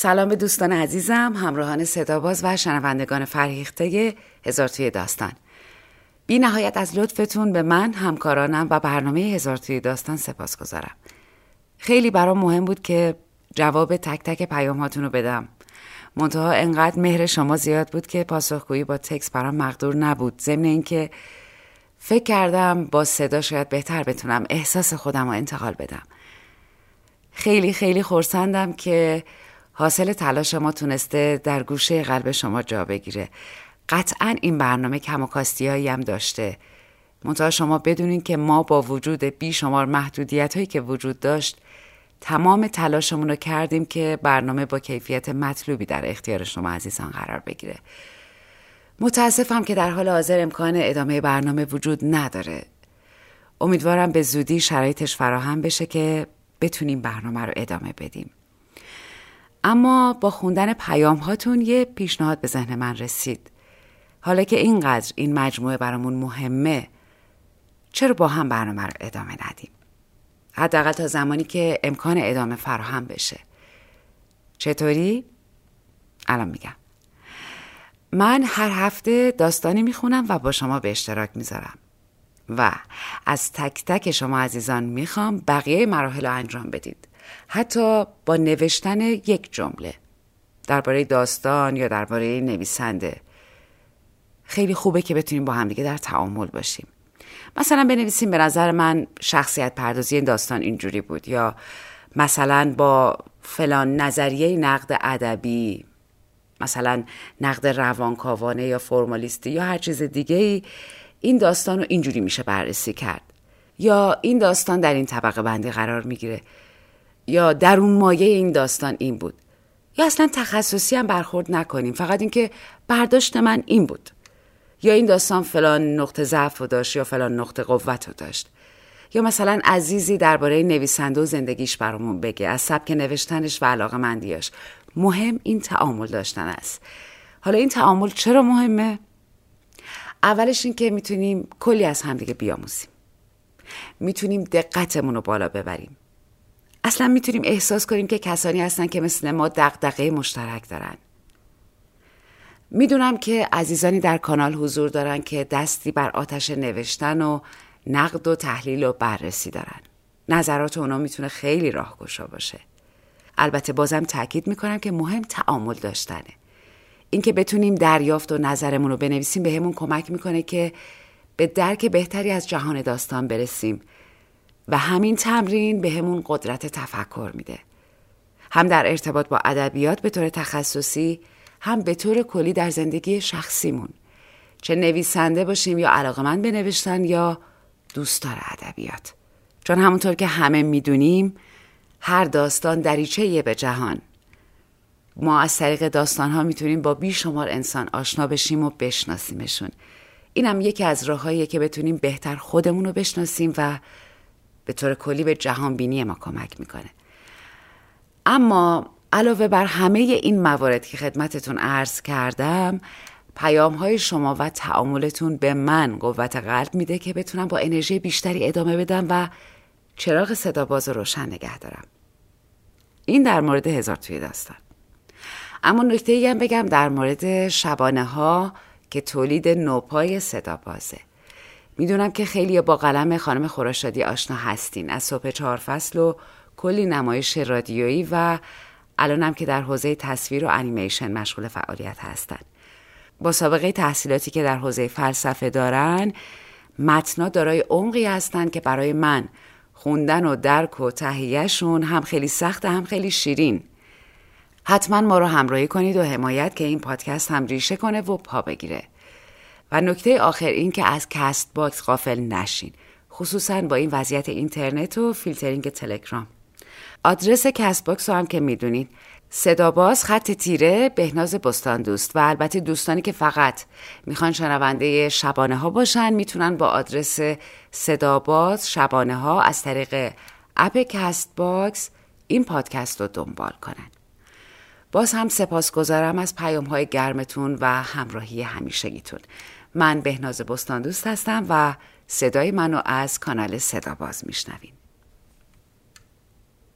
سلام به دوستان عزیزم همراهان صداباز و شنوندگان فرهیخته هزار توی داستان. بی نهایت از لطفتون به من همکارانم و برنامه هزار توی داستان سپاس گذارم. خیلی برام مهم بود که جواب تک تک پیام هاتون رو بدم. منتها انقدر مهر شما زیاد بود که پاسخگویی با تکس برام مقدور نبود. ضمن اینکه فکر کردم با صدا شاید بهتر بتونم احساس خودم رو انتقال بدم. خیلی خیلی خورسندم که حاصل تلاش ما تونسته در گوشه قلب شما جا بگیره. قطعا این برنامه کم و هم داشته. منتها شما بدونین که ما با وجود بیشمار محدودیت هایی که وجود داشت تمام تلاشمون رو کردیم که برنامه با کیفیت مطلوبی در اختیار شما عزیزان قرار بگیره. متاسفم که در حال حاضر امکان ادامه برنامه وجود نداره. امیدوارم به زودی شرایطش فراهم بشه که بتونیم برنامه رو ادامه بدیم. اما با خوندن پیام هاتون یه پیشنهاد به ذهن من رسید. حالا که اینقدر این مجموعه برامون مهمه چرا با هم برنامه رو ادامه ندیم؟ حداقل تا زمانی که امکان ادامه فراهم بشه. چطوری؟ الان میگم. من هر هفته داستانی می‌خونم و با شما به اشتراک می‌ذارم. و از تک تک شما عزیزان می‌خوام بقیه مراحل رو انجام بدید. حتی با نوشتن یک جمله درباره داستان یا درباره نویسنده. خیلی خوبه که بتونیم با همدیگه در تعامل باشیم. مثلا بنویسیم به نظر من شخصیت پردازی این داستان اینجوری بود یا مثلا با فلان نظریه نقد ادبی مثلا نقد روانکاوانه یا فرمالیستی یا هر چیز دیگه ای این داستان رو اینجوری میشه بررسی کرد. یا این داستان در این طبقه بندی قرار می‌گیره. یا در اون مایه این داستان این بود. یا اصلا تخصصی هم برخورد نکنیم. فقط اینکه برداشت من این بود. یا این داستان فلان نقطه ضعف رو داشت یا فلان نقطه قوت رو داشت. یا مثلا عزیزی درباره نویسنده و زندگیش برامون بگه. از سبک نوشتنش و علاقه مندیاش مهم این تعامل داشتن است. حالا این تعامل چرا مهمه؟ اولش این که می‌تونیم کلی از همدیگه بیاموزیم. می‌تونیم دقتمون رو بالا ببریم. اصلا می‌تونیم احساس کنیم که کسانی هستن که مثل ما دقدقه مشترک دارن. می‌دونم که عزیزانی در کانال حضور دارن که دستی بر آتش نوشتن و نقد و تحلیل و بررسی دارن. نظرات اونا می‌تونه خیلی راهگشا باشه. البته بازم تاکید می‌کنم که مهم تعامل داشتنه. اینکه بتونیم دریافت و نظرمون رو بنویسیم بهمون به کمک می‌کنه که به درک بهتری از جهان داستان برسیم. و همین تمرین بهمون قدرت تفکر میده. هم در ارتباط با ادبیات به طور تخصصی هم به طور کلی در زندگی شخصیمون. چه نویسنده باشیم یا علاقمند به نوشتن یا دوستدار ادبیات. چون همونطور که همه می‌دونیم هر داستان دریچه به جهان. ما از طریق داستان ها می‌تونیم با بیشمار انسان آشنا بشیم و بشناسیمشون. اینم یکی از راههاییه که بتونیم بهتر خودمون رو بشناسیم و به طور کلی به جهان بینی ما کمک می‌کنه. اما علاوه بر همه این موارد که خدمتتون عرض کردم پیام های شما و تعاملتون به من قوت قلب میده که بتونم با انرژی بیشتری ادامه بدم و چراغ صدا باز روشن نگه دارم. این در مورد هزار توی داستان. اما نکته هم بگم در مورد شبانه ها که تولید نوپای صدا بازه. می‌دونم که خیلی با قلم خانم خوراشادی آشنا هستین. از صبح چهار فصل و کلی نمایش رادیویی و الانم که در حوزه تصویر و انیمیشن مشغول فعالیت هستند. با سابقه تحصیلاتی که در حوزه فلسفه دارن متنا دارای عمقی هستند که برای من خوندن و درک و تهیهشون هم خیلی سخت هم خیلی شیرین. حتما ما رو همراهی کنید و حمایت که این پادکست هم ریشه کنه و پا بگیره. و نکته آخر این که از CastBox غافل نشین خصوصا با این وضعیت اینترنت و فیلترینگ تلگرام. آدرس CastBox رو هم که می‌دونید صداباز خط تیره بهناز بستاندوست. و البته دوستانی که فقط می‌خوان شنونده شبانه ها باشن می‌تونن با آدرس صداباز شبانه ها از طریق app CastBox این پادکست رو دنبال کنن. باز هم سپاسگزارم از پیام های گرمتون و همراهی همیشگیتون. من بهناز بستاندوست هستم و صدای منو از کانال صداباز میشنوین